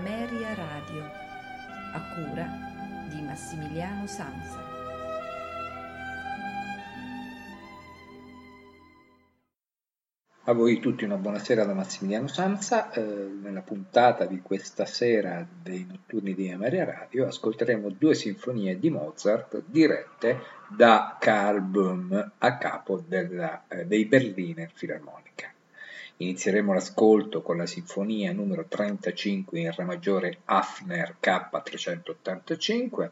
Ameria Radio, a cura di Massimiliano Sanza. A voi tutti una buonasera da Massimiliano Sanza. Eh, nella puntata di questa sera dei notturni di Ameria Radio ascolteremo due sinfonie di Mozart dirette da Karl Böhm a capo della, eh, dei Berliner Philharmonica. Inizieremo l'ascolto con la sinfonia numero 35 in Re maggiore Hafner K385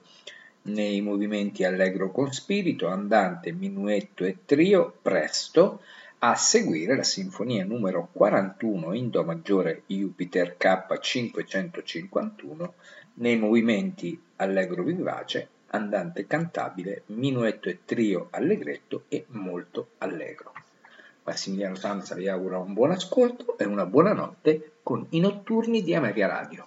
nei movimenti allegro con spirito, andante, minuetto e trio presto a seguire la sinfonia numero 41 in Do maggiore Jupiter K551 nei movimenti allegro vivace, andante cantabile, minuetto e trio allegretto e molto allegro. Massimiliano Sanza vi augura un buon ascolto e una buona notte con i notturni di Ameria Radio.